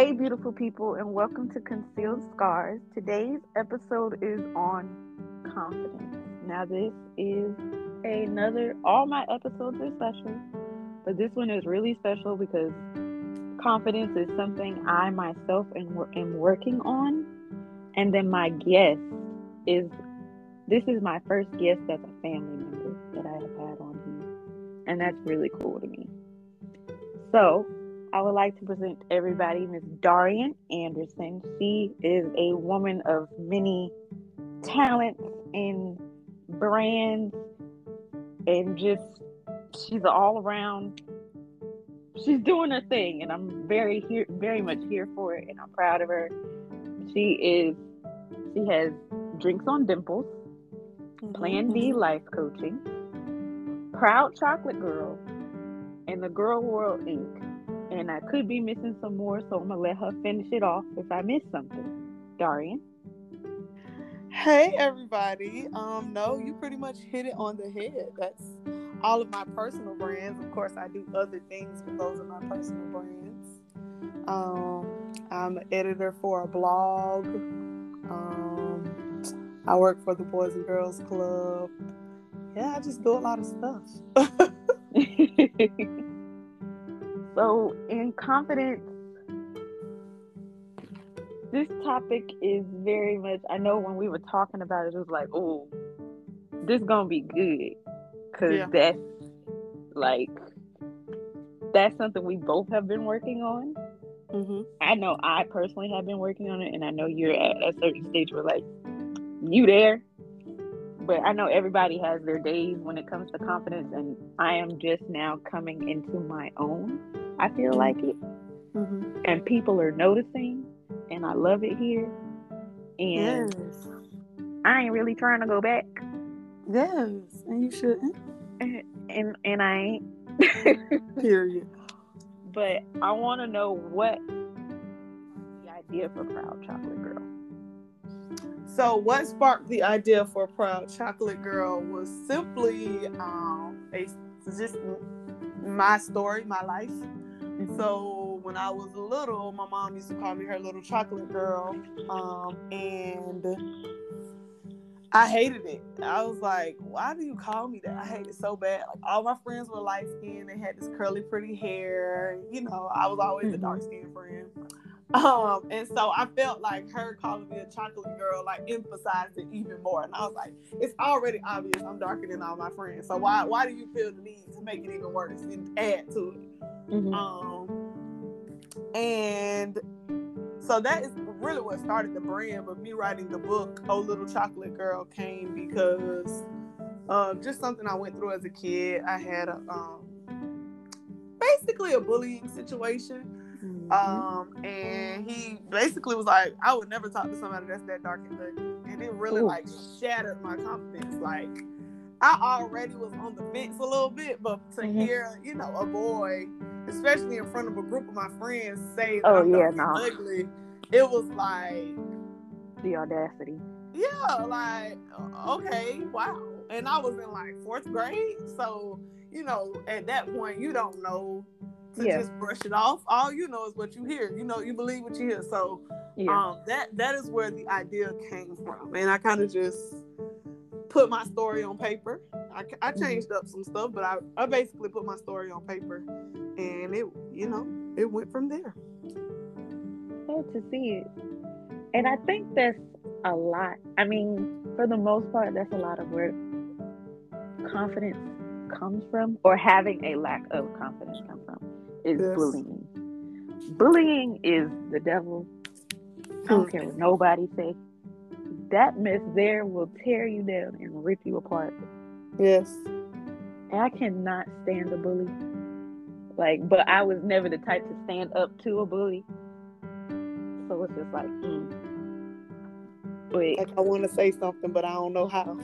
Hey, beautiful people, and welcome to Concealed Scars. Today's episode is on confidence. Now, this is another, all my episodes are special, but this one is really special because confidence is something I myself am, am working on. And then my guest is, this is my first guest that's a family member that I have had on here. And that's really cool to me. So, I would like to present everybody Miss Darian Anderson. She is a woman of many talents and brands and just she's all around she's doing her thing and I'm very here very much here for it and I'm proud of her. She is she has drinks on dimples, mm-hmm. Plan B life coaching, Proud Chocolate Girl, and the Girl World Inc and I could be missing some more, so I'm gonna let her finish it off if I miss something. Darian. Hey everybody. Um, no, you pretty much hit it on the head. That's all of my personal brands. Of course, I do other things, but those are my personal brands. Um, I'm an editor for a blog. Um, I work for the Boys and Girls Club. Yeah, I just do a lot of stuff. So, in confidence, this topic is very much. I know when we were talking about it, it was like, oh, this gonna be good, cause yeah. that's like that's something we both have been working on. Mm-hmm. I know I personally have been working on it, and I know you're at a certain stage where like you there, but I know everybody has their days when it comes to confidence, and I am just now coming into my own. I feel like it, mm-hmm. and people are noticing, and I love it here. And yes. I ain't really trying to go back. Yes, and you shouldn't. And and, and I ain't. Period. But I want to know what the idea for Proud Chocolate Girl. So, what sparked the idea for Proud Chocolate Girl was simply um, a just my story, my life. Mm-hmm. So, when I was little, my mom used to call me her little chocolate girl, um, and I hated it. I was like, "Why do you call me that?" I hate it so bad. Like all my friends were light skinned, they had this curly, pretty hair. You know, I was always mm-hmm. a dark skinned friend. Um, and so I felt like her calling me a chocolate girl like emphasized it even more. And I was like, it's already obvious I'm darker than all my friends. So why why do you feel the need to make it even worse and add to it? Mm-hmm. Um, and so that is really what started the brand. But me writing the book, Oh Little Chocolate Girl, came because of just something I went through as a kid. I had a um, basically a bullying situation. Um, and he basically was like, I would never talk to somebody that's that dark and ugly. And it really Ooh. like shattered my confidence. Like I already was on the fence a little bit, but to mm-hmm. hear, you know, a boy, especially in front of a group of my friends, say oh, I'm yeah, no. ugly, it was like the audacity. Yeah, like okay, wow. And I was in like fourth grade, so you know, at that point, you don't know to yeah. just brush it off. All you know is what you hear. You know, you believe what you hear. So yeah. um, that that is where the idea came from, and I kind of just put my story on paper. I, I mm-hmm. changed up some stuff, but I, I basically put my story on paper, and it you know it went from there. So to see it, and I think that's a lot. I mean, for the most part, that's a lot of where confidence comes from, or having a lack of confidence come from is yes. bullying. Bullying is the devil. I don't care what nobody say. That mess there will tear you down and rip you apart. Yes. And I cannot stand a bully. Like, but I was never the type to stand up to a bully. So it's just like, mm. but like I want to say something, but I don't know how.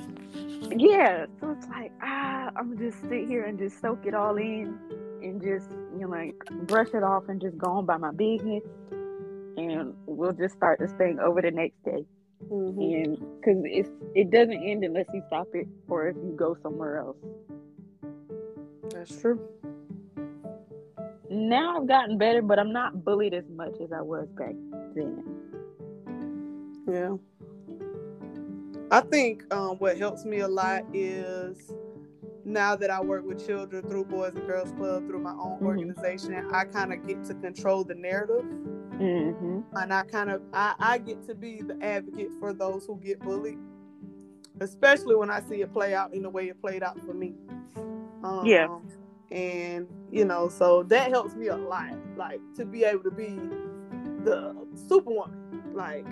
Yeah, so it's like, ah, I'm gonna just sit here and just soak it all in and just you know like brush it off and just go on by my business and we'll just start this thing over the next day mm-hmm. and because it's it doesn't end unless you stop it or if you go somewhere else that's true now I've gotten better, but I'm not bullied as much as I was back then. Yeah. I think um, what helps me a lot is now that I work with children through Boys and Girls Club, through my own Mhm. organization, I kind of get to control the narrative. Mm-hmm. and I kind of I, I get to be the advocate for those who get bullied, especially when I see it play out in the way it played out for me. Um, Yeah. and you know, so that helps me a lot, like to be able to be the superwoman, like.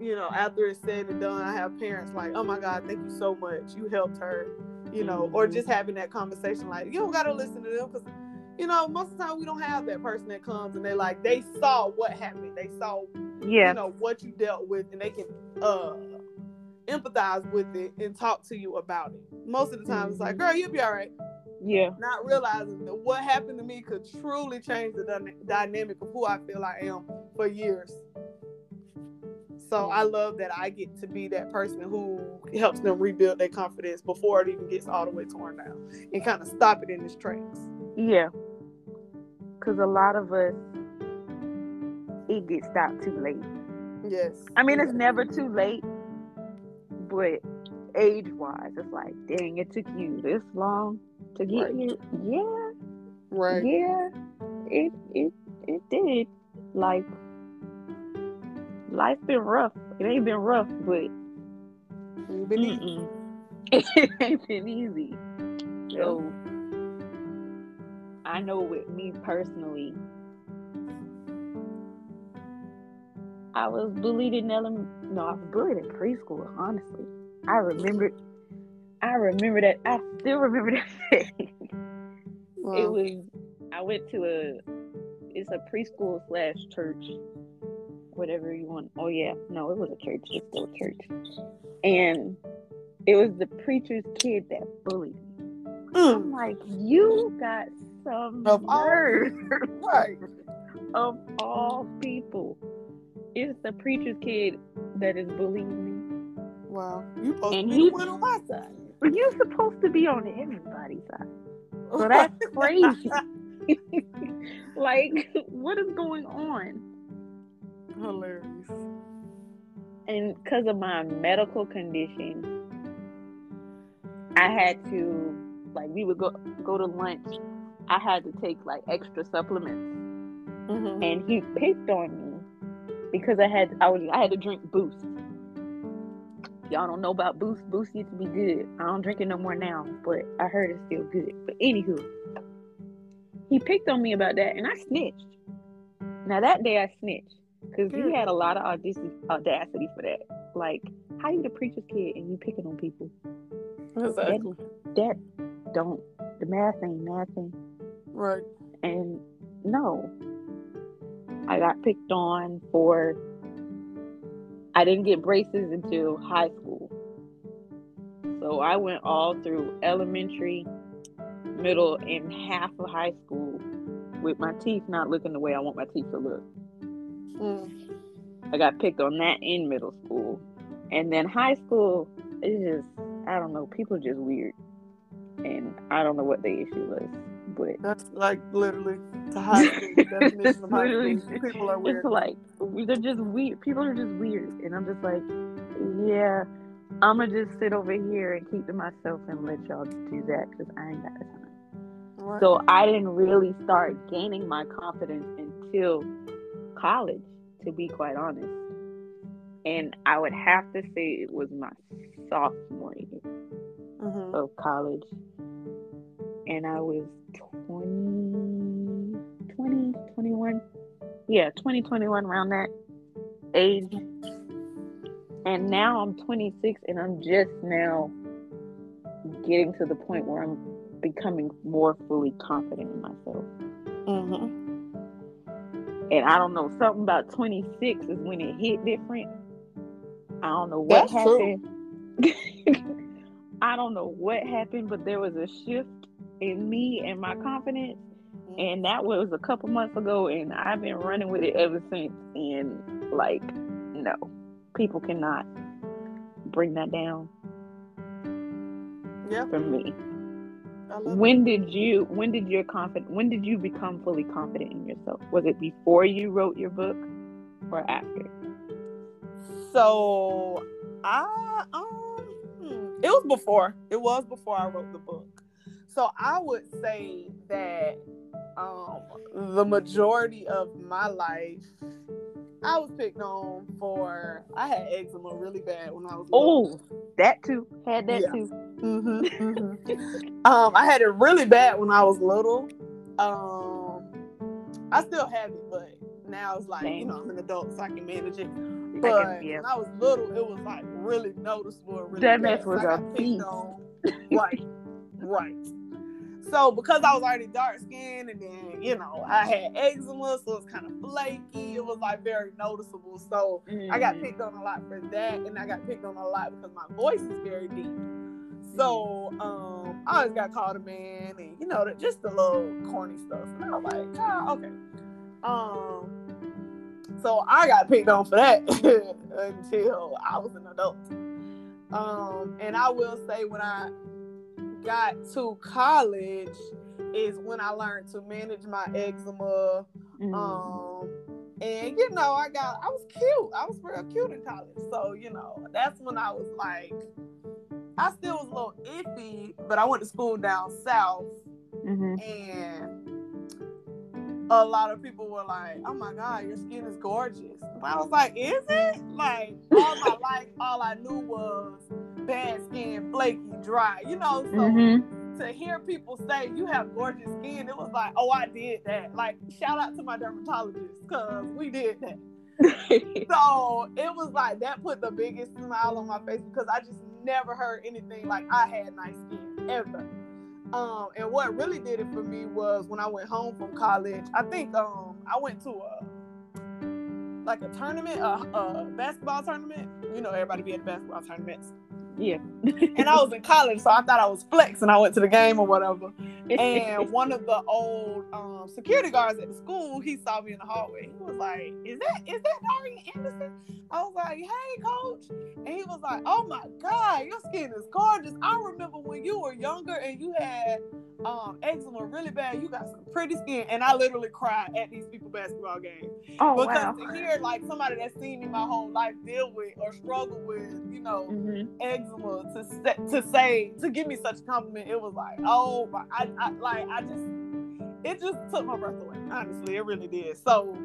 You know, after it's said and done, I have parents like, "Oh my God, thank you so much. You helped her." You know, or just having that conversation, like, "You don't gotta listen to them," because you know, most of the time we don't have that person that comes and they like they saw what happened. They saw Yeah. you know what you dealt with and they can uh empathize with it and talk to you about it. Most of the time it's like, girl, you'll be all right. yeah. Not realizing that what happened to me could truly change the dyna- dynamic of who I feel I am for years. So I love that I get to be that person who helps them rebuild their confidence before it even gets all the way torn down and kind of stop it in its tracks. Yeah. Because a lot of us, it gets stopped too late. Yes. I mean, it's never too late, but age wise, it's like, dang, it took you this long to get Right. here. Yeah, right. yeah, it it it did. Like, life been rough. It ain't been rough, but been easy. it ain't been easy. So, I know with me personally, I was bullied in elementary. No, I was bullied in preschool. Honestly, I remember. I remember that. I still remember that. Wow. It was. I went to a. It's a preschool slash church, whatever you want. Oh yeah, no, it was a church. It's still a church, and it was the preacher's kid that bullied me. Mm, I'm like, you got some Of all nerve right. of all people. It's the preacher's kid that is bullying me. Wow. You supposed And to be he- on my side. But you're supposed to be on everybody's side. So that's crazy. like, what is going on? Hilarious. And because of my medical condition, I had to, like, we would go go to lunch. I had to take like extra supplements, Mm-hmm. and he picked on me because I had I was I had to drink Boost. Y'all don't know about Boost. Boost used to be good. I don't drink it no more now, but I heard it's still good. But anywho, he picked on me about that, and I snitched. Now that day I snitched because he Good. had a lot of audacity, audacity for that. Like, how you the preacher's kid and you picking on people? Exactly. That don't the math ain't nothing. Right. And no, I got picked on for. I didn't get braces until high school. So I went all through elementary, middle, and half of high school with my teeth not looking the way I want my teeth to look. Mm. I got picked on that in middle school. And then high school is just, I don't know, people are just weird. And I don't know what the issue was. But That's like literally the high school definition of high school. People are weird. It's like they're just weird. People are just weird, and I'm just like, yeah, I'm gonna just sit over here and keep to myself and let y'all do that because I ain't got the time. Right. So I didn't really start gaining my confidence until college, to be quite honest. And I would have to say it was my sophomore year Mhm. of college, and I was 20, 20, 21. Yeah, 20, 21, around that age. And now I'm 26, and I'm just now getting to the point where I'm becoming more fully confident in myself. Mhm. And I don't know, something about 26 is when it hit different. I don't know what That's happened. I don't know what happened, but there was a shift in me and my confidence. And that was a couple months ago, and I've been running with it ever since. And like, no, people cannot bring that down Yeah, for me. When did you when did your confident when did you become fully confident in yourself was it before you wrote your book or after So I um hmm, it was before. It was before I wrote the book. So I would say that um the majority of my life I was picked on for I had eczema really bad when I was little. oh that too had that Yeah. too Mhm, mhm. um, I had it really bad when I was little. Um, I still have it, but now it's like you know I'm an adult, so I can manage it. I But can- yeah. when I was little, it was like really noticeable. Really That mess was I a beast. on. Right, right. So because I was already dark skinned and then you know I had eczema, so it's kind of flaky. It was like very noticeable. So I got Mhm. picked on a lot for that, and I got picked on a lot because my voice is very deep. So um, I always got called a man, and you know, just the little corny stuff. And I was like, oh, okay. Um, so I got picked on for that until I was an adult. Um, and I will say when I got to college is when I learned to manage my eczema. Mhm. Um, and you know, I got I was cute. I was real cute in college. So, you know, that's when I was like I still was a little iffy, but I went to school down south Mhm. and a lot of people were like, Oh my god, your skin is gorgeous. And I was like, Is it? Like all my life, all I knew was bad skin, flaky, dry, you know, so Mhm. to hear people say you have gorgeous skin, it was like, oh, I did that. Like, shout out to my dermatologist because we did that. So it was like that put the biggest smile on my face because I just never heard anything like I had nice skin ever. Um, and what really did it for me was when I went home from college. I think um I went to a like a tournament, a, a basketball tournament. You know, everybody be at basketball tournaments. Yeah. And I was in college, so I thought I was flexing. And I went to the game or whatever. And one of the old um, security guards at the school, he saw me in the hallway. He was like, "Is that is that Darian Anderson?" I was like, "Hey, coach," and he was like, "Oh my God, your skin is gorgeous. I remember when you were younger and you had um, eczema really bad. You got some pretty skin." And I literally cried at these people basketball games oh because wow. to hear like somebody that's seen me my whole life deal with or struggle with, you know, Mhm. eczema to say, to say to give me such a compliment it was like oh my I, I like i just it just took my breath away honestly it really did so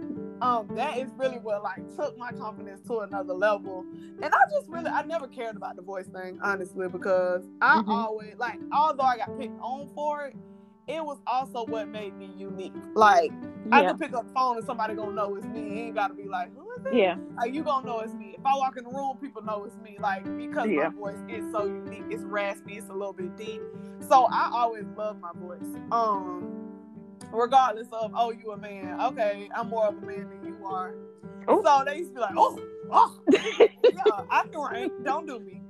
um that is really what like took my confidence to another level and i just really i never cared about the voice thing honestly because i Mhm. always like although i got picked on for it it was also what made me unique like i Yeah. can pick up the phone and somebody gonna know it's me It ain't gotta be like who is it Yeah. like you gonna know it's me. If I walk in the room, people know it's me. Like because Yeah. my voice is so unique, it's raspy, it's a little bit deep. So I always love my voice. Um, regardless of oh you a man, okay, I'm more of a man than you are. Oh. So they used to be like, oh, oh, yeah, I can rank. Don't do me.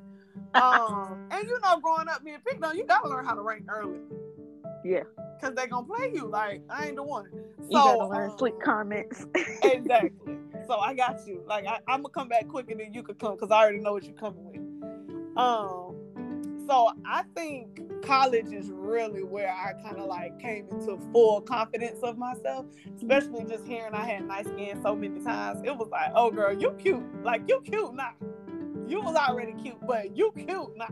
Um, and you know, growing up being picked on, you gotta learn how to rank early. Yeah. Cause they gonna play you like I ain't the one. So you gotta learn um, slick comments. exactly. So I got you. Like I, I'm gonna come back quicker than you could come because I already know what you're coming with. Um. So I think college is really where I kind of like came into full confidence of myself, especially just hearing I had nice skin so many times. It was like, oh girl, you cute. Like you cute now. You was already cute, but you cute now.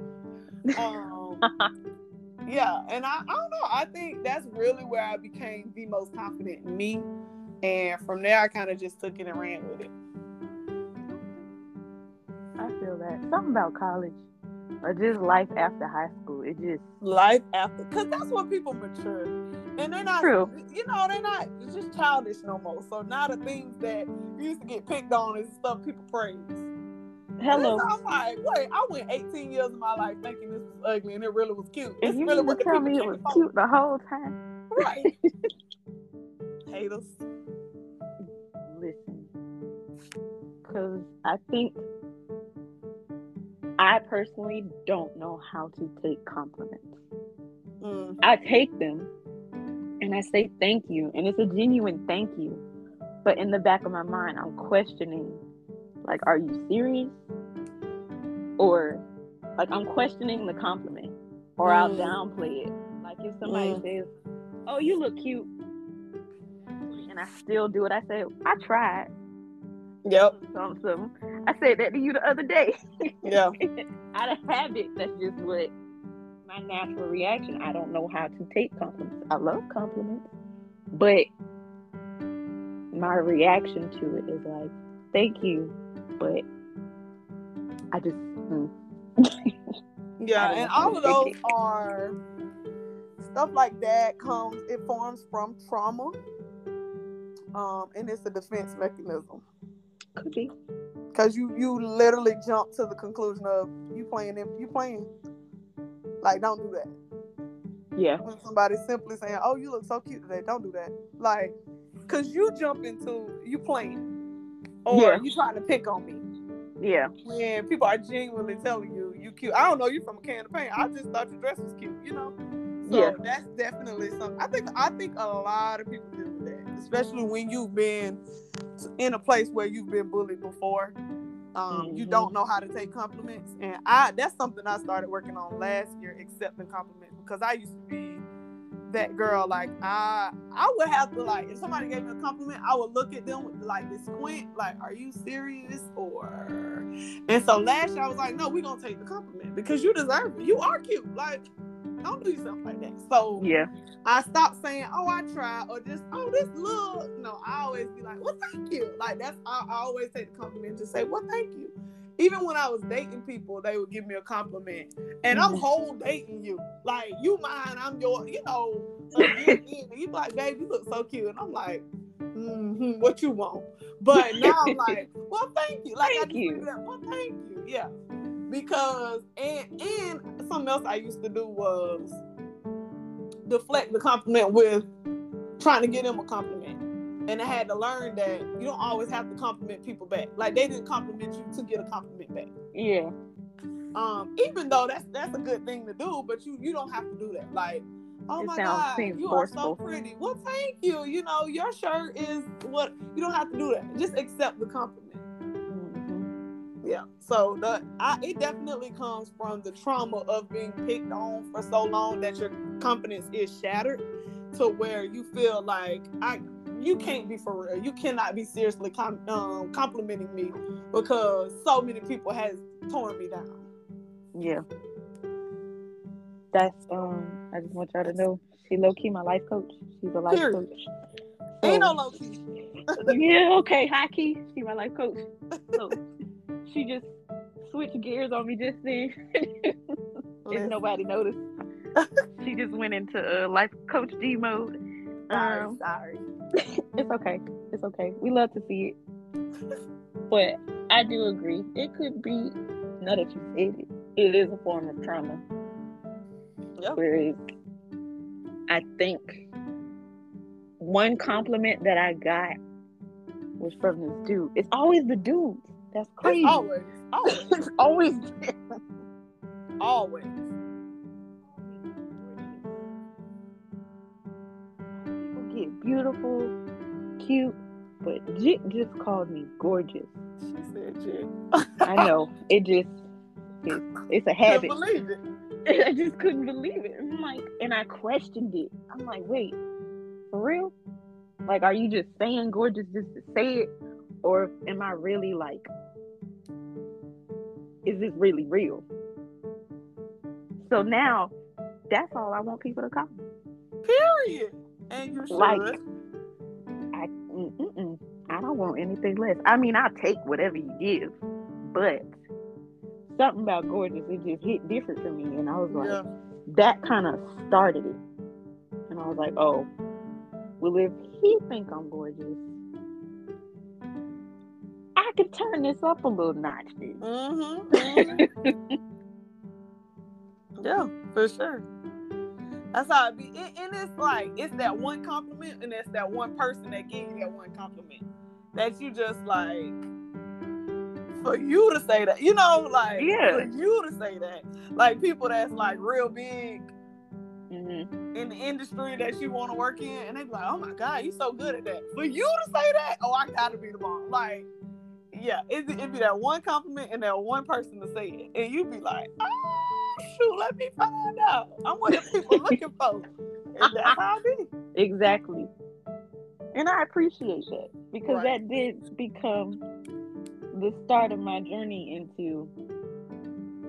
Um. yeah, and I, I don't know. I think that's really where I became the most confident in me. And from there, I kind of just took it and ran with it. I feel that. Something about college or just life after high school. It just Life after, because that's when people mature. And they're not, True. you know, they're not it's just childish no more. So now the things that used to get picked on is stuff people praise. hello. I'm like, wait, I went 18 years of my life thinking this was ugly and it really was cute. It's And you really what tell me it was on. cute the whole time? Right. Haters. Listen, because I think I personally don't know how to take compliments. Mm. I take them and I say thank you, and it's a genuine thank you. But in the back of my mind, I'm questioning, like, are you serious? Or, like, I'm questioning the compliment, or I'll Mm. downplay it. Like if somebody Mm. says, "Oh, you look cute," and I still do it, I say, "I tried." Yep. Something. I said that to you the other day. Yeah. Out of habit, that's just what my natural reaction. I don't know how to take compliments. I love compliments, but my reaction to it is like, "Thank you," but I just. mm. Yeah, and all of those it. are stuff like that comes it forms from trauma. Um, and it's a defense mechanism. Could be. Cause you you literally jump to the conclusion of you playing it, you playing. Like, don't do that. Yeah. When somebody's simply saying, "Oh, you look so cute today," don't do that. Like, cause you jump into you playing, or Yeah. you trying to pick on me. Yeah. when people are genuinely telling you you cute. I don't know you from a can of paint. I just thought your dress was cute, you know. So Yeah. that's definitely something. I think I think a lot of people deal with that, especially when you've been in a place where you've been bullied before. Um, You Mhm. don't know how to take compliments, and I that's something I started working on last year, accepting compliments because I used to be that girl. Like I, I would have to like if somebody gave me a compliment, I would look at them with like this squint, like, "Are you serious?" Or, and so last year I was like, "No, we gonna take the compliment because you deserve it. You are cute. Like, don't do yourself like that." So Yeah. I stopped saying, "Oh, I tried," or just, "Oh, this look." No, I always be like, "Well, thank you." Like that's I, I always take the compliment and just say, "Well, thank you." Even when I was dating people, they would give me a compliment, and I'm Mhm. whole dating you. Like you mine, I'm your. You know, a year in, you be like, "Babe, you look so cute," and I'm like, mm-hmm, "What you want?" But now I'm like, "Well, thank you." Like I Thank just you. leave it at, "Well, thank you." Yeah, because and and something else I used to do was deflect the compliment with trying to get them a compliment. And I had to learn that you don't always have to compliment people back. Like they didn't compliment you to get a compliment back. Yeah. Um, even though that's that's a good thing to do, but you you don't have to do that. Like, oh It my God, you are so forceful. pretty. Well, thank you. You know, your shirt is what you don't have to do that. Just accept the compliment. Yeah. So the I, it definitely comes from the trauma of being picked on for so long that your confidence is shattered to where you feel like I you can't be for real. You cannot be seriously com- um, complimenting me because so many people has torn me down. Yeah. That's um. I just want y'all to know she low key my life coach. She's a life Period. coach. Ain't no So- low key. yeah. Okay. High key. She my life coach. So she just switched gears on me just then. if nobody noticed, she just went into uh, life coach D mode. sorry, Um, sorry. it's okay. It's okay. We love to see it. But I do agree. It could be, now that you said it, it is a form of trauma. Yep. Whereas I think one compliment that I got was from this dude. It's always the dudes. That's crazy. It's always, always, always always. People get beautiful, cute, but Jit just called me gorgeous. She said, "Jit." I know. It just it's, it's a Couldn't habit. believe it. I just couldn't believe it. I'm like, and I questioned it. I'm like, wait, for real? Like, are you just saying gorgeous just to say it, or am I really like, is this really real? So now, that's all I want people to call. Period. And you should. Like, I, mm-mm, I don't want anything less. I mean, I'll take whatever you give, but something about gorgeous, it just hit different for me, and I was like. yeah. that kind of started it. And I was like, oh, well, if he think I'm gorgeous, could turn this up a little notch then. Mm-hmm. yeah, for sure. That's how it be. And, and it's like it's that one compliment, and it's that one person that gave you that one compliment that you just like for you to say that. You know, like Yeah. for you to say that. Like people that's like real big hmm in the industry that you want to work in, and they be like, "Oh my god, you so good at that." For you to say that, oh, I gotta be the bomb. Like, yeah, it, it'd be that one compliment and that one person to say it, and you'd be like, oh, shoot, let me find out. I'm what the people looking for. And that's how I be. Exactly. And I appreciate that because Right. that did become the start of my journey into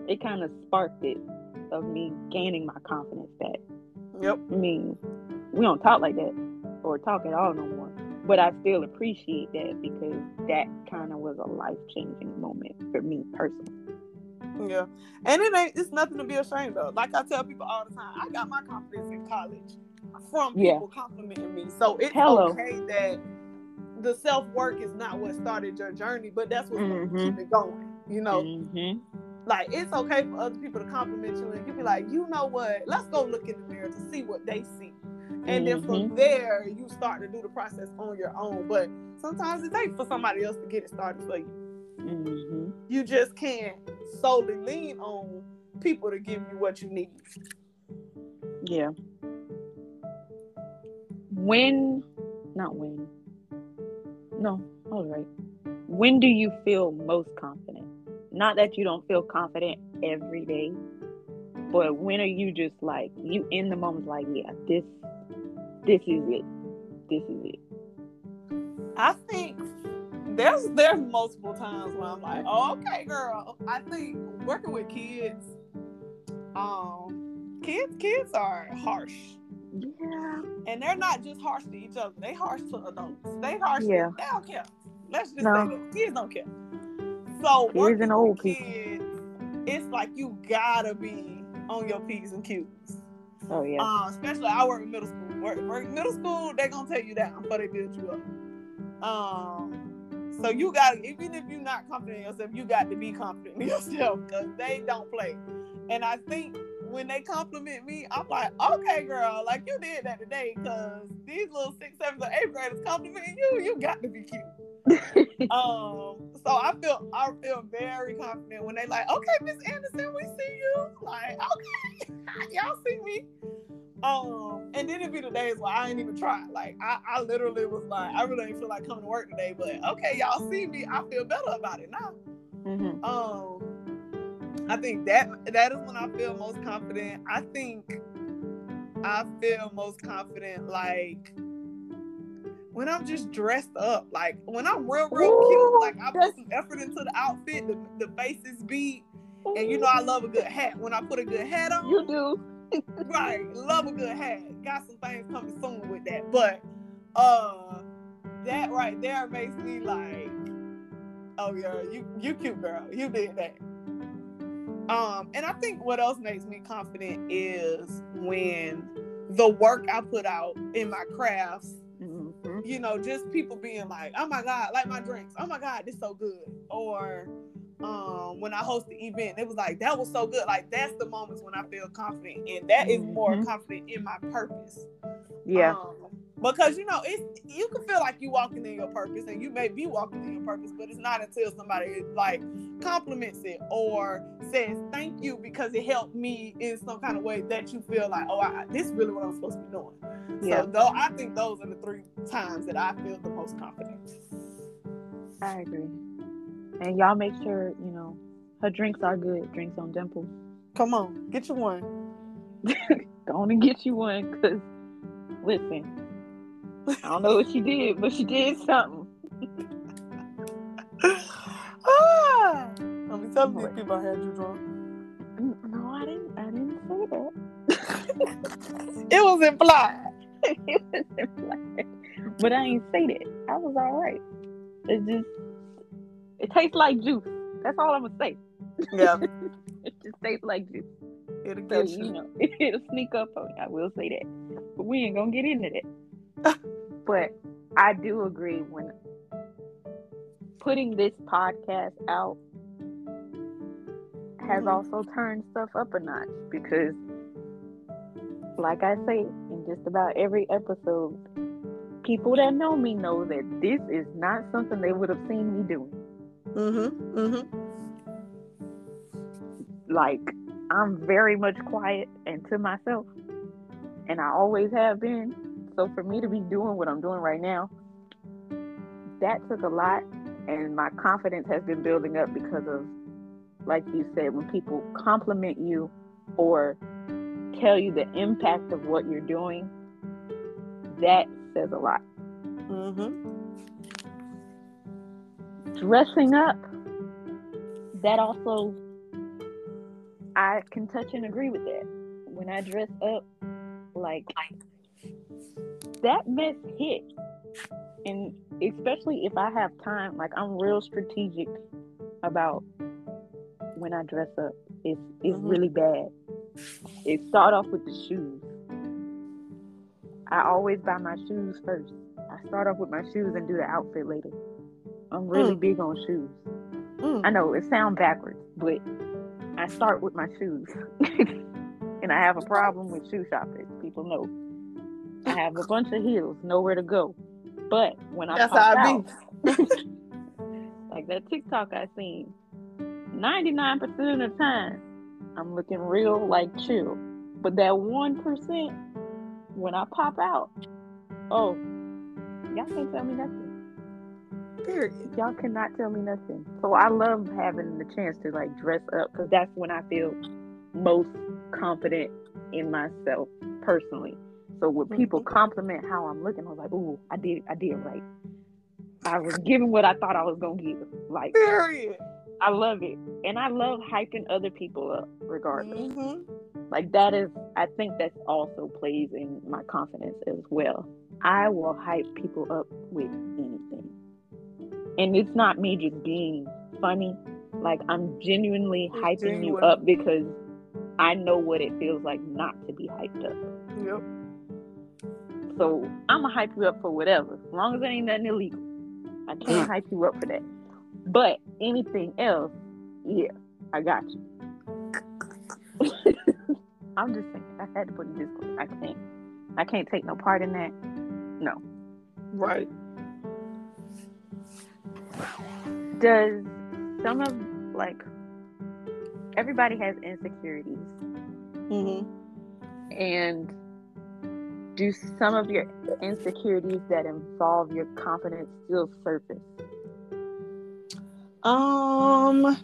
it kind of sparked it of me gaining my confidence back. Yep. I mean, we don't talk like that or talk at all no more. But I still appreciate that because that kind of was a life changing moment for me personally. Yeah. And it ain't it's nothing to be ashamed of. Like I tell people all the time, I got my confidence in college from Yeah. people complimenting me. So it's Hello. okay that the self work is not what started your journey, but that's what's Mhm. gonna keep it going. You know, Mhm. like it's okay for other people to compliment you and you be like, you know what, let's go look in the mirror to see what they see. And then from Mhm. there you start to do the process on your own. But sometimes it takes for somebody else to get it started for you. Mhm. You just can't solely lean on people to give you what you need. Yeah. When, not when. No, all right. When do you feel most confident? Not that you don't feel confident every day, but when are you just like you in the moment like, yeah, this this is it. This is it. I think there's there's multiple times where I'm like, oh, okay, girl. I think working with kids, um, kids kids are harsh. Yeah. And they're not just harsh to each other, they harsh to adults. They harsh Yeah. to, they don't care. Let's just No. say that. Kids don't care. So Kids working and old with people. kids, it's like you gotta be on your P's and Q's. Oh yeah. Uh, especially I work in middle school. Work, work middle school, they're gonna tell you down before they build you up. Um, so you got to, even if you're not confident in yourself, you got to be confident in yourself because they don't play. And I think when they compliment me, I'm like, okay, girl, like you did that today because these little six, seven, or eighth graders complimenting you, you got to be cute. Um, so I feel I feel very confident when they like, okay, Miss Anderson, we see you. Like, okay, y'all see me. Um, and then it be the days where I ain't even try. Like, I, I literally was like, I really ain't feel like coming to work today, but okay, y'all see me. I feel better about it now. Mhm. Um, I think that that is when I feel most confident. I think I feel most confident like when I'm just dressed up. Like when I'm real, real Ooh, cute. Like I put some effort into the outfit. The, the face is beat, and you know I love a good hat. When I put a good hat on, You do. right love a good hat got some things coming soon with that but uh that right there makes me like oh yeah you you cute girl you did that um and i think what else makes me confident is when the work i put out in my crafts Mhm. you know, just people being like, "Oh my god, like my drinks. Oh my god, this so good." Or um when I host the event, it was like that was so good. Like that's the moments when I feel confident, and that is more Mhm. confident in my purpose. Yeah. Um, because you know, it's you can feel like you walking in your purpose, and you may be walking in your purpose, but it's not until somebody like compliments it or says thank you because it helped me in some kind of way that you feel like, oh, I, this is really what I'm supposed to be doing. Yeah. So though I think those are the three times that I feel the most confident. I agree. And y'all make sure, you know, her drinks are good. Drinks on Dimple. Come on, get you one. Go on and get you one, cause listen, I don't know what she did, but she did something. ah, I'm telling these people I had you drunk. No, I didn't. I didn't say that. It was implied. it was implied. but I ain't say that. I was all right. It just it tastes like juice. That's all I'm gonna say. Yeah, It just tastes like juice. it'll So get you you. know, it'll sneak up on you. I will say that, but we ain't gonna get into that. but I do agree when putting this podcast out has Mhm. also turned stuff up a notch because, like I say in just about every episode, people that know me know that this is not something they would have seen me doing. Mm-hmm. Mm-hmm. like I'm very much quiet and to myself, and I always have been. So for me to be doing what I'm doing right now, that took a lot, and my confidence has been building up because of, like you said, when people compliment you or tell you the impact of what you're doing, that says a lot. Mm-hmm. Dressing up, that also, I can touch and agree with that. When I dress up, like, that mess hit. And especially if I have time, like, I'm real strategic about when I dress up. It's, it's Mhm. really bad. It start off with the shoes. I always buy my shoes first. I start off with my shoes and do the outfit later. I'm really Mm. big on shoes. Mm. I know it sounds backwards, but I start with my shoes. and I have a problem with shoe shopping. People know. I have a bunch of heels, nowhere to go. But when I That's pop how I out, like that TikTok I seen, 99% of the time, I'm looking real like chill. But that 1%, when I pop out, oh, y'all can't tell me nothing. Period. Y'all cannot tell me nothing. So I love having the chance to like dress up because that's when I feel most confident in myself personally. So when people Mhm. compliment how I'm looking, I was like, "Ooh, I did, I did right. I was giving what I thought I was gonna give. Like, Period. I love it, and I love hyping other people up, regardless. Mm-hmm. Like that is, I think that also plays in my confidence as well. I will hype people up with anything, and it's not me just being funny. Like I'm genuinely It's hyping you up because I know what it feels like not to be hyped up. Yep. So I'm gonna hype you up for whatever, as long as it ain't nothing illegal. I can't mm. hype you up for that. But anything else, yeah, I got you. I'm just saying, I had to put in Discord. I can't, I can't take no part in that. No. Right. Does some of like everybody has insecurities, Mm-hmm. and do some of your insecurities that involve your confidence still surface? Um.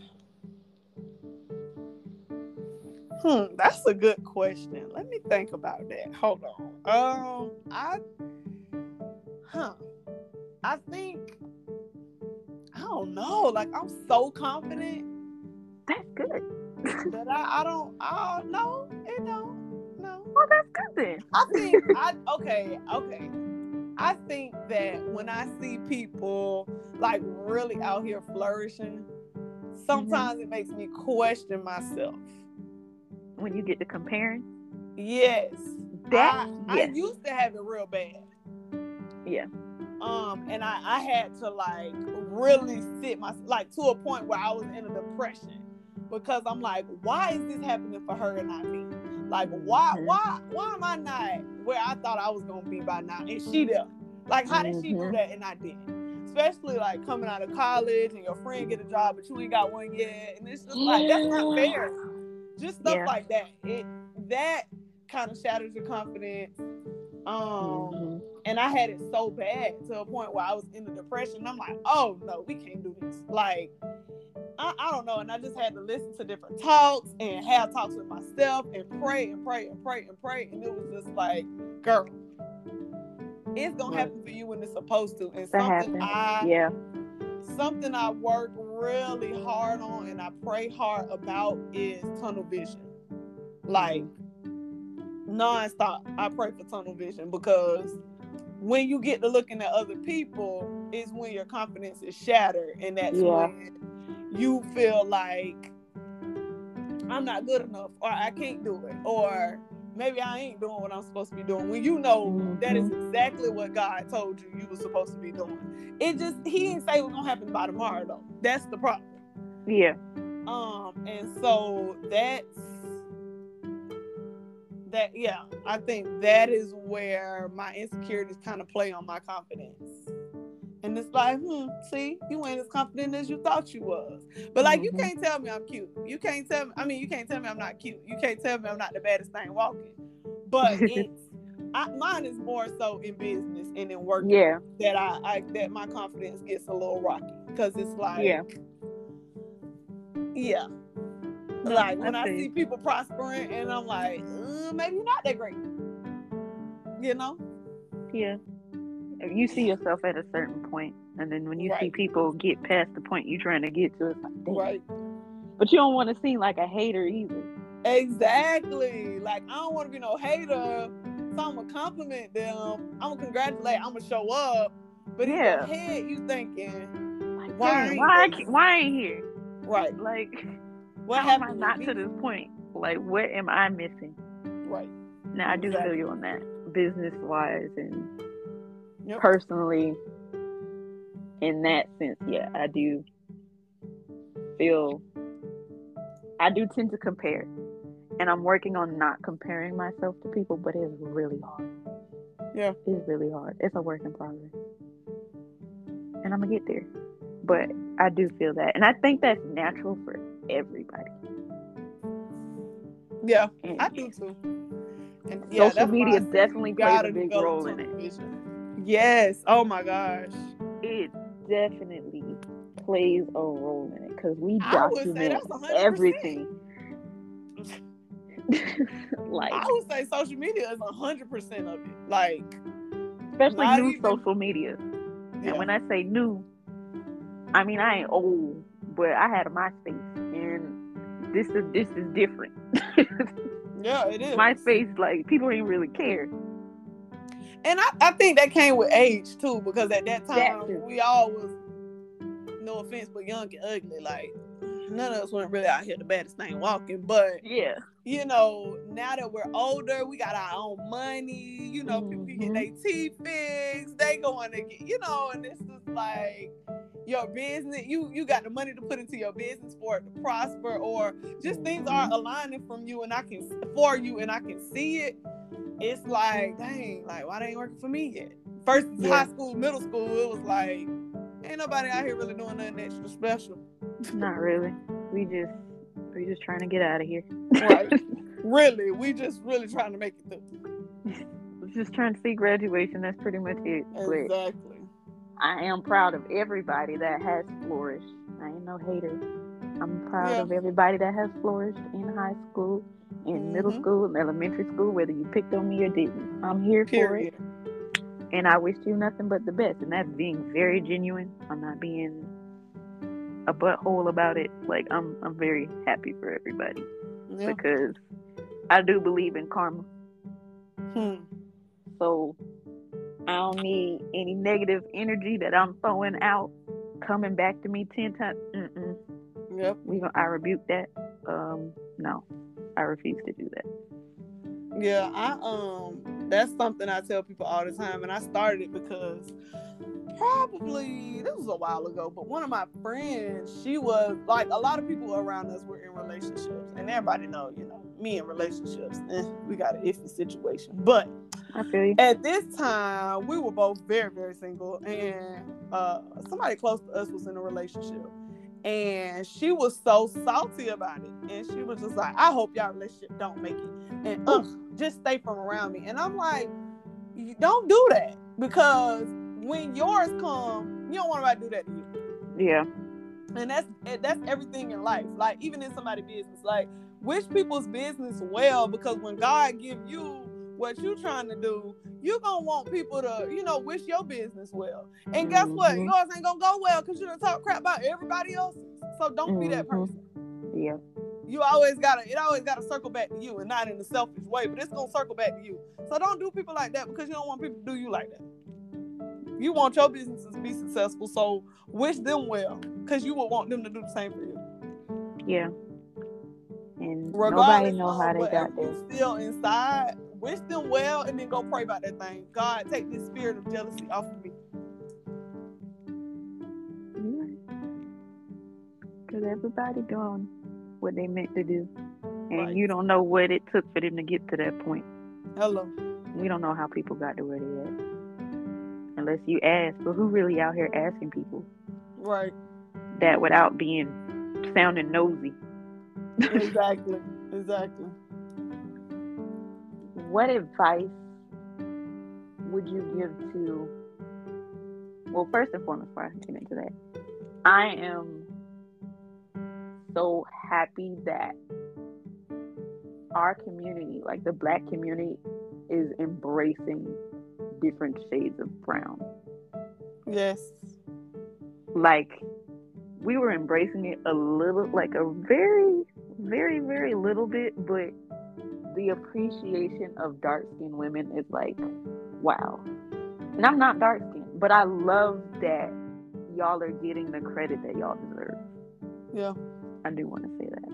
Hmm, that's a good question. Let me think about that. Hold on. Um, I, huh? I think don't know. Like I'm so confident That's good. that I, I don't. I don't know. It don't. No. Well, that's good then. I think I okay, okay. I think that when I see people like really out here flourishing, mm-hmm. sometimes it makes me question myself. When you get to comparing, Yes. that I, I used to have it real bad. yeah, Um, and I, I had to like really sit my like to a point where I was in a depression because I'm like, why is this happening for her and not me? Like, why, Mhm. why, why am I not where I thought I was gonna be by now? And she there. Like, how did she do Mhm. that and I didn't? Especially like coming out of college and your friend get a job, but you ain't got one yet, and it's just like that's not fair. Just stuff Yeah. like that. It that kind of shatters your confidence. Um, Mhm. And I had it so bad to a point where I was in the depression. I'm like, oh no, we can't do this. Like, I, I don't know. And I just had to listen to different talks and have talks with myself and pray and pray and pray and pray. And it was just like, girl, it's gonna happen for you when it's supposed to. And that something. I yeah, something I work really hard on and I pray hard about is tunnel vision. Like nonstop, I pray for tunnel vision because when you get to looking at other people, is when your confidence is shattered, and that's Yeah. when you feel like I'm not good enough, or I can't do it, or maybe I ain't doing what I'm supposed to be doing. When you know that is exactly what God told you you were supposed to be doing. It just He didn't say it was gonna happen by tomorrow though. That's the problem. yeah, Um, and so that's that yeah, I think that is where my insecurities kind of play on my confidence. And it's like, hmm, see, you ain't as confident as you thought you was. But like, you Mhm. can't tell me I'm cute. You can't tell me. I mean, you can't tell me I'm not cute. You can't tell me I'm not the baddest thing walking. But it's I, mine is more so in business and in work yeah, that I, I that my confidence gets a little rocky because it's like Yeah. yeah like when I see people prospering, and I'm like, uh, maybe not that great. You know? Yeah. You see yourself at a certain point, and then when you right. see people get past the point you're trying to get to, it's like, Damn. right. But you don't want to seem like a hater either. Exactly. Like I don't want to be no hater. So I'm gonna compliment them. I'm gonna congratulate. I'm gonna show up. But yeah. in your head, you thinking, why? Why? I, why ain't here? Right. Like, what how am I not to this point? Like, what am I missing? Right. Now I do feel you on that, business wise and yep. personally. In that sense, yeah, I do feel. I do tend to compare and I'm working on not comparing myself to people, but it's really hard. Yeah. It's really hard. It's a work in progress. And I'm gonna get there. But I do feel that. And I think that's natural for everybody. Yeah, and I do too. And yeah, social media definitely plays a big role in it. Vision. Yes. Oh my gosh. It definitely plays a role in it because we document everything. like I would say social media is hundred percent of it. Like especially new even, social media. Yeah. And when I say new, I mean I ain't old, but I had a MySpace this is this is different. yeah, it is. MySpace, like people didn't really care. And I, I think that came with age too, because at that time that we all was no offense, but young and ugly. Like none of us weren't really out here the baddest thing walking, but yeah, you know, now that we're older, we got our own money. You know, mm-hmm. people get their teeth fixed, they going to get, you know, and this is like your business. You you got the money to put into your business for it to prosper, or just things mm-hmm. aligning from you, and I can for you, and I can see it. It's like, dang, like why they ain't working for me yet? First yeah. high school, middle school, it was like, ain't nobody out here really doing nothing extra special. Not really. We just we just trying to get out of here. right. Really, we just really trying to make it through. just trying to see graduation. That's pretty much it. Exactly. I am proud of everybody that has flourished. I ain't no hater. I'm proud yeah. of everybody that has flourished in high school, in mm-hmm. middle school, in elementary school, whether you picked on me or didn't. I'm here Period. for it. And I wish you nothing but the best. And that's being very genuine. I'm not being a butthole about it. Like I'm I'm very happy for everybody yeah. because I do believe in karma. Hmm. So I don't need any negative energy that I'm throwing out coming back to me ten times. Mm-mm. Yep. We gonna, I rebuke that. Um, no, I refuse to do that. Yeah, I um, that's something I tell people all the time, and I started it because probably this was a while ago, but one of my friends, she was like a lot of people around us were in relationships, and everybody know, you know, me in relationships, eh, we got an iffy situation. But at this time, we were both very, very single, and uh, somebody close to us was in a relationship. And she was so salty about it. And she was just like, I hope y'all relationship don't make it. And uh, just stay from around me. And I'm like, don't do that because when yours come, you don't want to do that to you. Yeah. And that's that's everything in life. Like even in somebody's business, like wish people's business well because when God give you what you trying to do, you gonna want people to, you know, wish your business well. And guess mm-hmm. what? Yours ain't gonna go well because you don't talk crap about everybody else. So don't mm-hmm. be that mm-hmm. person. Yeah. You always gotta, it always gotta circle back to you and not in a selfish way, but it's gonna circle back to you. So don't do people like that because you don't want people to do you like that you want your businesses to be successful, so wish them well, because you would want them to do the same for you. Yeah. And Regardless nobody know how they got there. Still inside, wish them well, and then go pray about that thing. God, take this spirit of jealousy off of me. Because everybody doing what they meant to do, and right. you don't know what it took for them to get to that point. Hello. We don't know how people got to where they at unless you ask. But who really out here asking people? Right. That without being sounding nosy. exactly. Exactly. What advice would you give to? Well, first and foremost, before I get into that, I am so happy that our community, like the black community, is embracing different shades of brown. Yes. Like we were embracing it a little, like a very, very, very little bit, but the appreciation of dark skinned women is like, wow. And I'm not dark skinned, but I love that y'all are getting the credit that y'all deserve. Yeah. I do want to say that.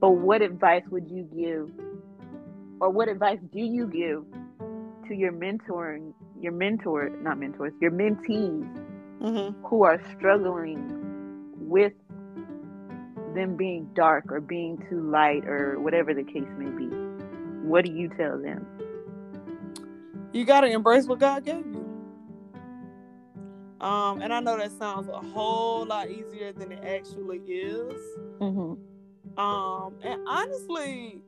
But what advice would you give, or what advice do you give to your mentoring, your mentor, not mentors, your mentees Mm-hmm. who are struggling with them being dark or being too light or whatever the case may be? What do you tell them? You got to embrace what God gave you. Um, and I know that sounds a whole lot easier than it actually is. Mm-hmm. Um, and honestly,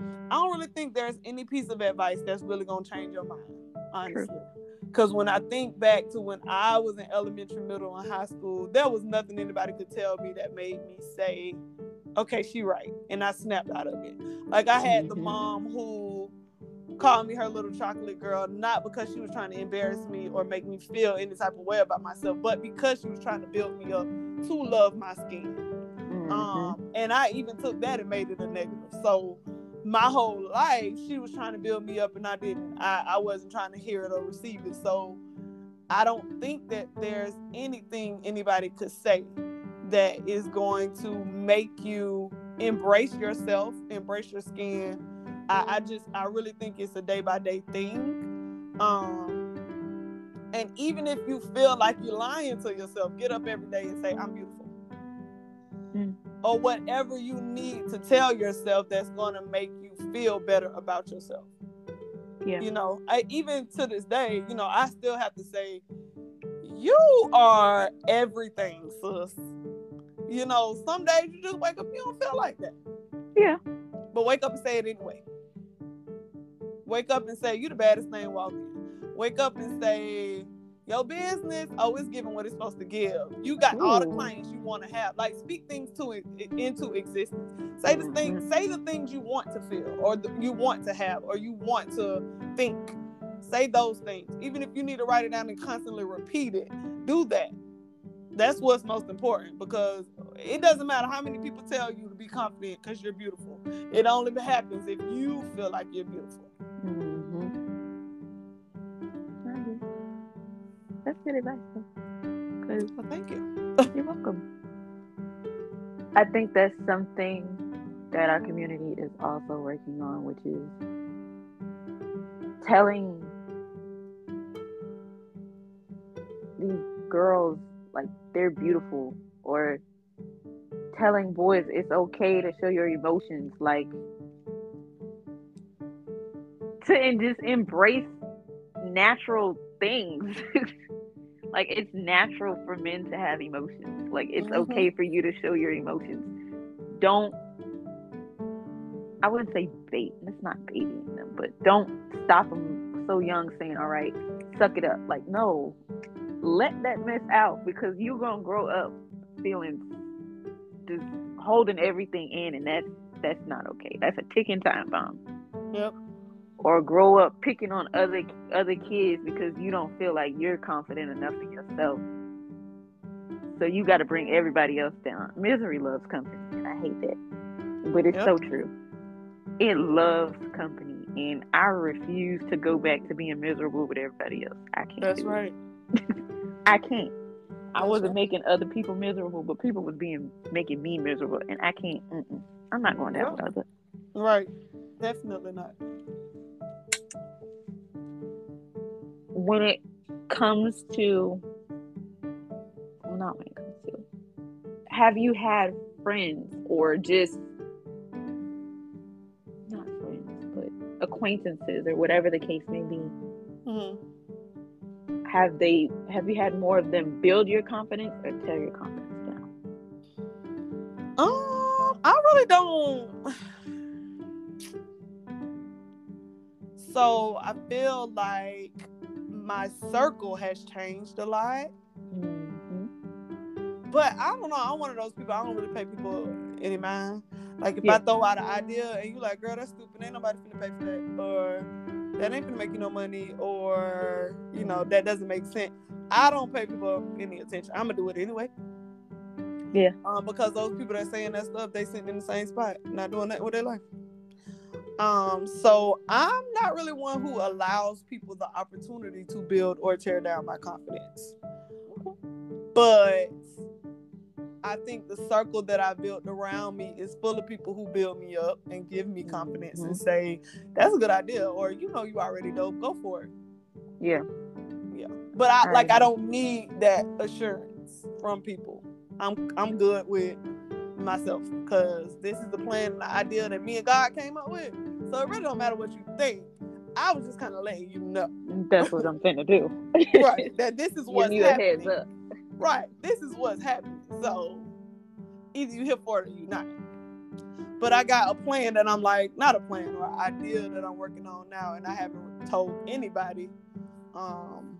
I don't really think there's any piece of advice that's really gonna change your mind. Honestly. Because when I think back to when I was in elementary, middle, and high school, there was nothing anybody could tell me that made me say, "Okay, she right," and I snapped out of it. Like I had the Mhm. mom who called me her little chocolate girl, not because she was trying to embarrass me or make me feel any type of way about myself, but because she was trying to build me up to love my skin. Mm-hmm. Um, and I even took that and made it a negative. So my whole life, she was trying to build me up, and I didn't. I, I wasn't trying to hear it or receive it. So I don't think that there's anything anybody could say that is going to make you embrace yourself, embrace your skin. I, I just, I really think it's a day by day thing. Um, and even if you feel like you're lying to yourself, get up every day and say, "I'm beautiful." Mm. Or whatever you need to tell yourself that's going to make you feel better about yourself. Yeah. You know, I even to this day, you know, I still have to say, you are everything, sis. You know, some days you just wake up, you don't feel like that. Yeah. But wake up and say it anyway. Wake up and say, you the baddest thing walking. Wake up and say, your business, oh, it's giving what it's supposed to give. You got all the clients you want to have. Like speak things to it into existence. Say the things, Mhm. say the things you want to feel, or the, you want to have, or you want to think. Say those things. Even if you need to write it down and constantly repeat it, do that. That's what's most important because it doesn't matter how many people tell you to be confident because you're beautiful. It only happens if you feel like you're beautiful. Mm-hmm. That's good advice. 'Cause Well, thank you. You're welcome. I think that's something that our community is also working on, which is telling these girls like they're beautiful or telling boys it's okay to show your emotions like to and just embrace natural things like it's natural for men to have emotions. Like it's Mhm. okay for you to show your emotions. Don't i wouldn't say bait It's not baiting them but don't stop them so young saying all right suck it up. Like no. Let that mess out because you're gonna grow up feeling just holding everything in and that's that's not okay. That's a ticking time bomb. Yep. Or grow up picking on other other kids because you don't feel like you're confident enough in yourself. So you got to bring everybody else down. Misery loves company, and I hate that, but it's Yep. so true. It loves company, and I refuse to go back to being miserable with everybody else. I can't. That's right. I can't. I That's wasn't right. making other people miserable, but people was being making me miserable, and I can't. Mm-mm. I'm not going down Yep. with other. Right. Definitely not. When it comes to well not when it comes to have you had friends or just not friends but acquaintances or whatever the case may be? Hmm have they have you had more of them build your confidence or tear your confidence down? Um, I really don't. So I feel like my circle has changed a lot, mm-hmm. but I don't know. I'm one of those people. I don't really pay people any mind. Like if Yeah. I throw out an idea and you like, girl, that's stupid. Ain't nobody finna pay for that, or that ain't finna make you no money, or you know that doesn't make sense. I don't pay people any attention. I'm gonna do it anyway. Yeah. Um, because those people that saying that stuff, they sitting in the same spot, not doing that with their life. Um, so I'm not really one who allows people the opportunity to build or tear down my confidence. But I think the circle that I built around me is full of people who build me up and give me confidence and say, that's a good idea, or you know you already know, go for it. Yeah. Yeah. But I I like I don't need that assurance from people. I'm I'm good with myself because this is the plan and the idea that me and God came up with. So it really don't matter what you think. I was just kind of letting you know, That's what I'm finna do. right? That this is what's you happening. heads up. Right. This is what's happening. So either you here for it or you not. But I got a plan that I'm like, not a plan or idea that I'm working on now, and I haven't told anybody. Um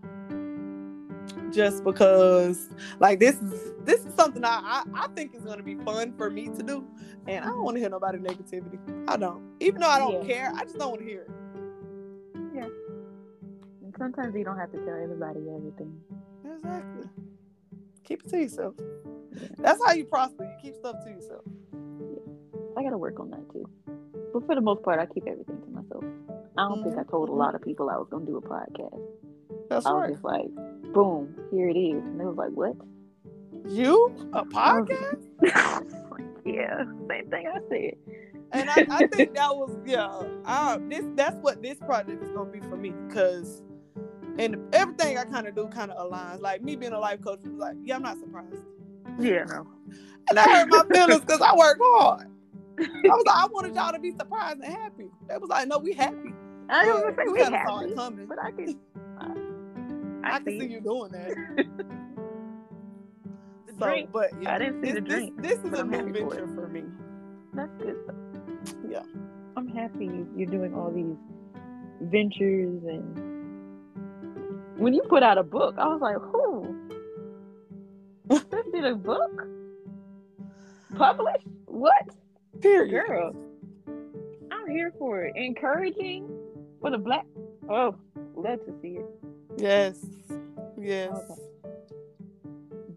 just because like this is this is something I, I, I think is gonna be fun for me to do. And I don't want to hear nobody negativity. I don't. Even though I don't Yeah. care, I just don't want to hear it. Yeah. And sometimes you don't have to tell everybody everything. Exactly. Keep it to yourself. That's how you prosper. You keep stuff to yourself. I gotta work on that too. But for the most part, I keep everything to myself. I don't think mm-hmm. I told a mm-hmm. lot of people I was gonna do a podcast. That's I was just like, boom, here it is. And they was like, what? You A podcast? yeah, same thing I said. and I, I think that was yeah. Uh, this that's what this project is gonna be for me because, and everything I kind of do kind of aligns. Like me being a life coach was like, yeah, I'm not surprised, Yeah, no. and I hurt my feelings because I worked hard. I was like, I wanted y'all to be surprised and happy. They was like, no, we happy. I don't gonna say you we happy, but I can. I, I, can see you doing that. So, drink. but yeah, I didn't see this, the drink, this is but a I'm new happy for venture for me. That's good. Yeah. I'm happy you- you're doing all these ventures and when you put out a book, I was like, who? This did a book? Published? What? Period. Girl. I'm here for it. Encouraging for the black oh, glad to see it. Yes. Yes. Okay.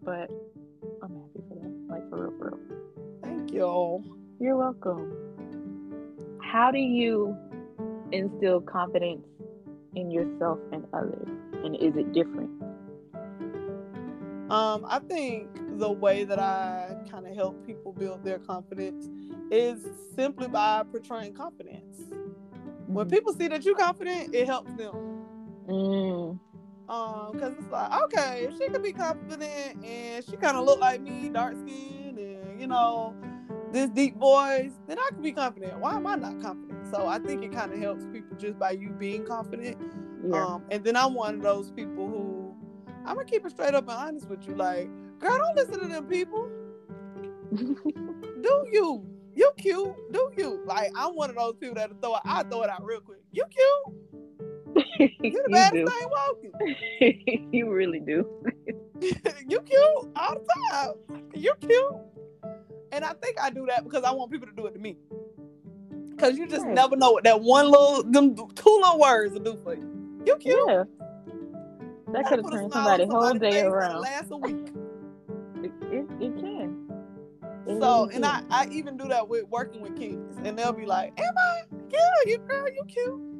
But I'm happy for that. Like for real, for real. Thank y'all. You're welcome. How do you instill confidence in yourself and others? And is it different? Um, I think the way that I kind of help people build their confidence is simply by portraying confidence. When people see that you're confident, it helps them. Mm, Um, because it's like, okay, if she could be confident and she kind of look like me, dark skin, and you know, this deep voice, then I can be confident. Why am I not confident? So I think it kind of helps people just by you being confident. yeah. Um, and then I'm one of those people who I'm gonna keep it straight up and honest with you. Like, girl, don't listen to them people. Do you? You cute? Do you? Like, I'm one of those people that throw it. I throw it out real quick. You cute? You the baddest do. thing walking. you really do. you cute all the time. You cute. And I think I do that because I want people to do it to me. Cause you just Right. never know what that one little, them two little words will do for you. You cute. Yeah. That could have turned somebody whole day around. Last a week. It, it, it can. It So, and I. I even do that with working with kids, and they'll be like, "Am I? Yeah, you girl, you cute."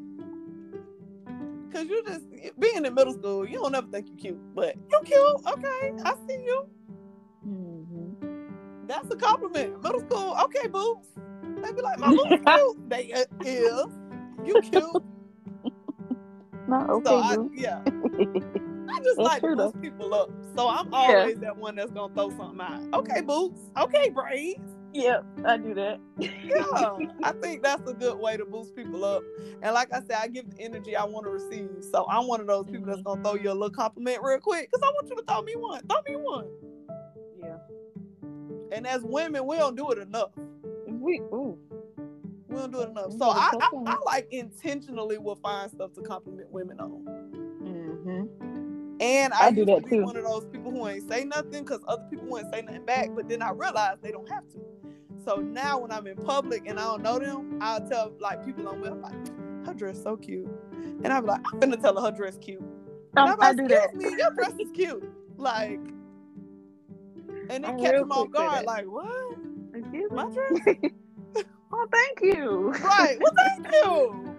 Cause you just being in middle school, you don't ever think you cute, but you cute. Okay, I see you. Mhm. That's a compliment. Middle school, okay, boobs. They be like, "My boobs cute." They uh, is. You cute. No, okay, so I, yeah, I just like to people up. So I'm always that one that's gonna throw something out. Okay, boots. Okay, braids. Yeah, I do that. yeah, I think that's a good way to boost people up. And like I said, I give the energy I want to receive. So I'm one of those people that's gonna throw you a little compliment real quick because I want you to throw me one. Throw me one. Yeah. And as women, we don't do it enough. We ooh. We don't do it enough. So I, I, I like intentionally will find stuff to compliment women on. Mm-hmm. And I, I do that be too. one of those people who ain't say nothing because other people wouldn't say nothing back. But then I realized they don't have to. So now when I'm in public and I don't know them, I'll tell like people I'm with, like, her dress so cute. And I'm like, I'm gonna tell her her dress cute. Um, And I'm I like, do excuse that. me, your dress is cute. Like, and it I'm catch them off guard, like, what? Excuse My me. dress? oh, thank you. Right. Well, thank you.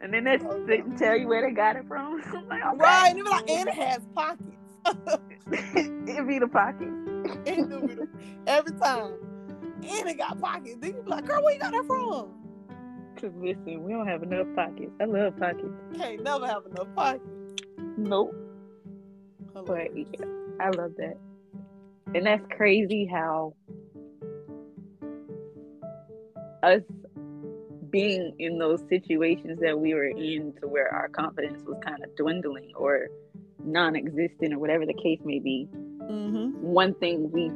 And then they didn't tell you where they got it from. Like, okay. Right. And like, and it has pockets. it be the pocket. And do be the- Every time. And it got pockets. Then you be like, girl, where you got that from? Cause listen, we don't have enough pockets. I love pockets. Can't never have enough pockets. Nope. But yeah, I love that. And that's crazy how us being in those situations that we were in to where our confidence was kind of dwindling or non-existent or whatever the case may be Mm-hmm. one thing we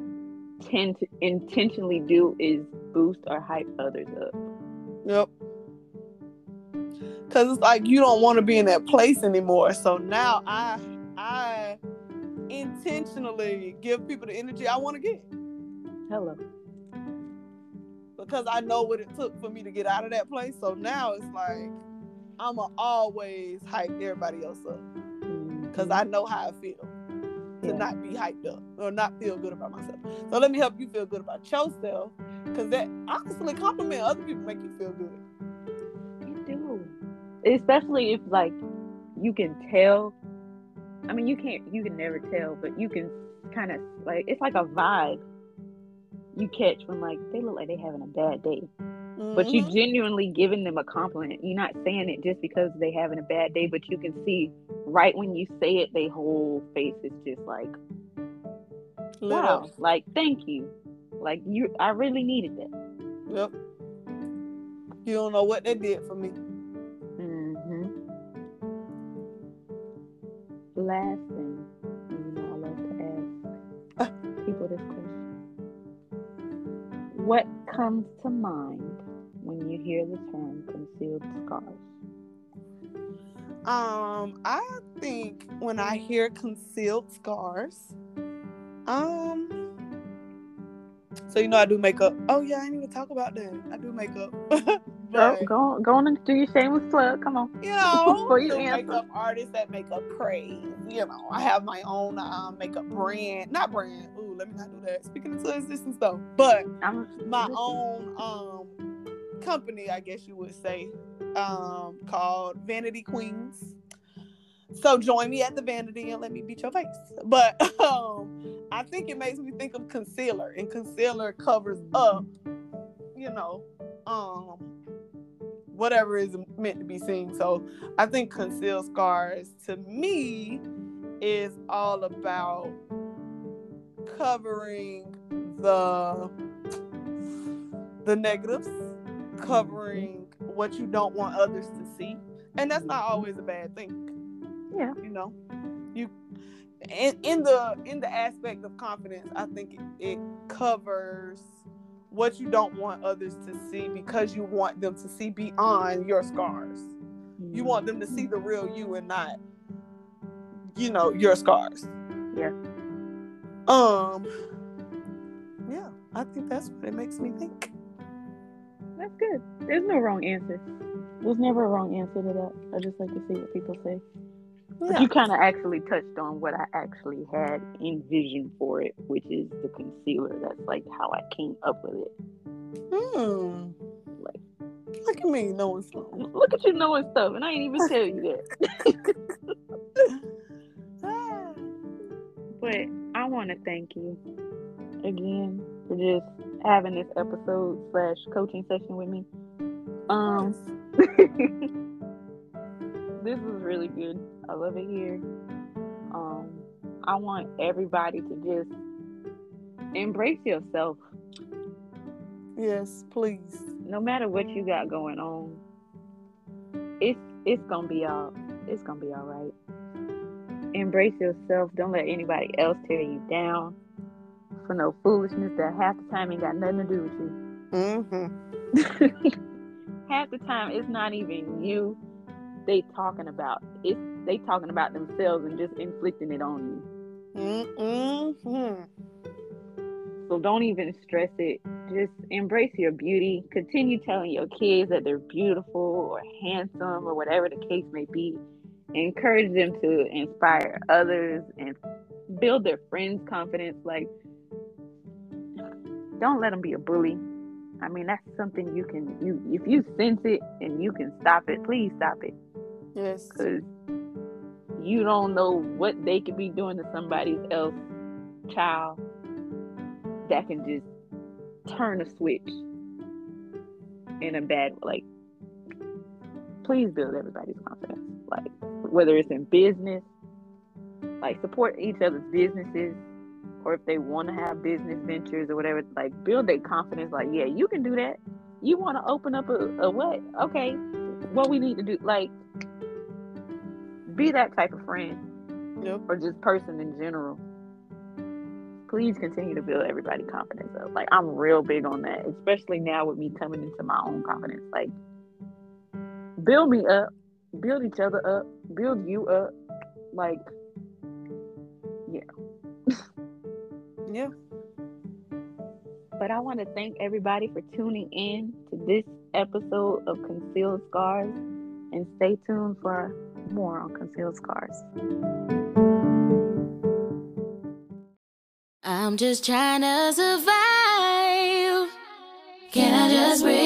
tend to intentionally do is boost or hype others up Yep. Cause it's like you don't want to be in that place anymore. So now I I intentionally give people the energy I want to get hello because I know what it took for me to get out of that place. So now it's like I'ma always hype everybody else up because mm-hmm. I know how I feel to Yeah. not be hyped up or not feel good about myself. So let me help you feel good about yourself because that honestly compliment other people make you feel good. You do. Especially if like you can tell. I mean, you can't. You can never tell, but you can kind of like it's like a vibe you catch when like they look like they're having a bad day, but you Mhm. genuinely giving them a compliment. You're not saying it just because they having a bad day, but you can see right when you say it, their whole face is just like, wow, like thank you, like you. I really needed that. Yep. You don't know what they did for me. Mm-hmm. Last thing, you know, I love to ask people this question: What comes to mind hear the term concealed scars? Um, I think when I hear concealed scars, um, so you know I do makeup. Oh yeah, I didn't even talk about that. I do makeup, Go, but go, go on and do your shameless plug. Come on. you know, Before you the answer. makeup artists that make up craze. You know, I have my own um, makeup brand, not brand. Ooh, let me not do that. Speaking into existence though, but I'm my own um company, I guess you would say, um, called Vanity Queens. So join me at the Vanity and let me beat your face. But um, I think it makes me think of concealer, and concealer covers up, you know, um, whatever is meant to be seen. So I think conceal scars to me is all about covering the the negatives, covering what you don't want others to see. And that's not always a bad thing. Yeah. You know. You in, in the in the aspect of confidence, I think it, it covers what you don't want others to see because you want them to see beyond your scars. You want them to see the real you and not, you know, your scars. Yeah. Um. Yeah, I think that's what it makes me think. That's good. There's no wrong answer. There's never a wrong answer to that. I just like to see what people say. Yeah. you kind of actually touched on what I actually had envisioned for it, which is the concealer. That's like how I came up with it. Hmm. Like, Look at me knowing stuff. look at you knowing stuff, and I ain't even tell you that. But I want to thank you again for just having this episode slash coaching session with me. Um, this was really good. I love it here. Um, I want everybody to just embrace yourself, Yes, please. no matter what you got going on. It's it's gonna be all it's gonna be all right. Embrace yourself. Don't let anybody else tear you down for no foolishness that half the time ain't got nothing to do with you. Mm-hmm. half the time it's not even you they talking about it's they talking about themselves and just inflicting it on you Mm-hmm. So don't even stress it. Just embrace your beauty. Continue telling your kids that they're beautiful or handsome or whatever the case may be. Encourage them to inspire others and build their friends' confidence. Like, don't let them be a bully. I mean, that's something you can you if you sense it and you can stop it, please stop it. Yes. Because you don't know what they could be doing to somebody else child that can just turn a switch in a bad like please build everybody's confidence like whether it's in business like support each other's businesses or if they want to have business ventures or whatever like build their confidence like yeah you can do that you want to open up a, a what okay what we need to do like be that type of friend Yep. or just person in general please continue to build everybody confidence up. Like I'm real big on that, especially now with me coming into my own confidence. Like build me up, build each other up, build you up. Like Yeah. But I want to thank everybody for tuning in to this episode of Concealed Scars and stay tuned for more on Concealed Scars. I'm just trying to survive. Can I just breathe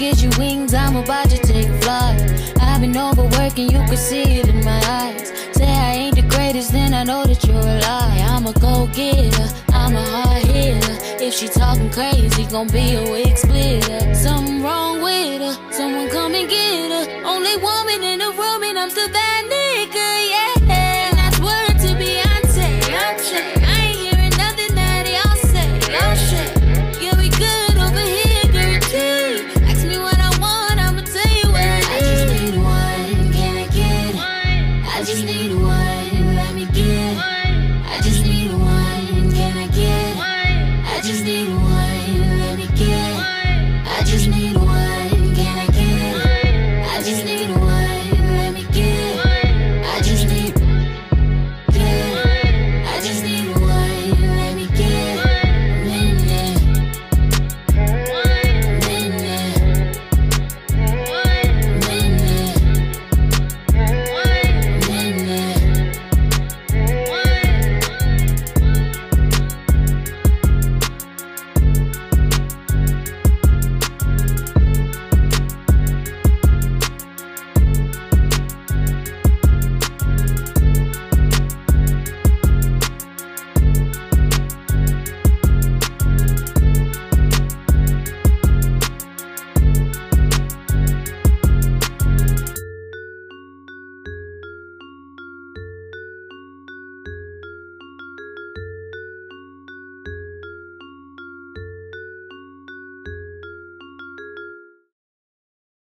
If you wings, I'm about to take a flight. I've been overworking, you can see it in my eyes. Say I ain't the greatest, then I know that you're a lie. I'm a go getter, I'm a hard hitter. If she talking crazy, gon' be a wig splitter. Something wrong with her, someone come and get her. Only woman in the room, and I'm still standing.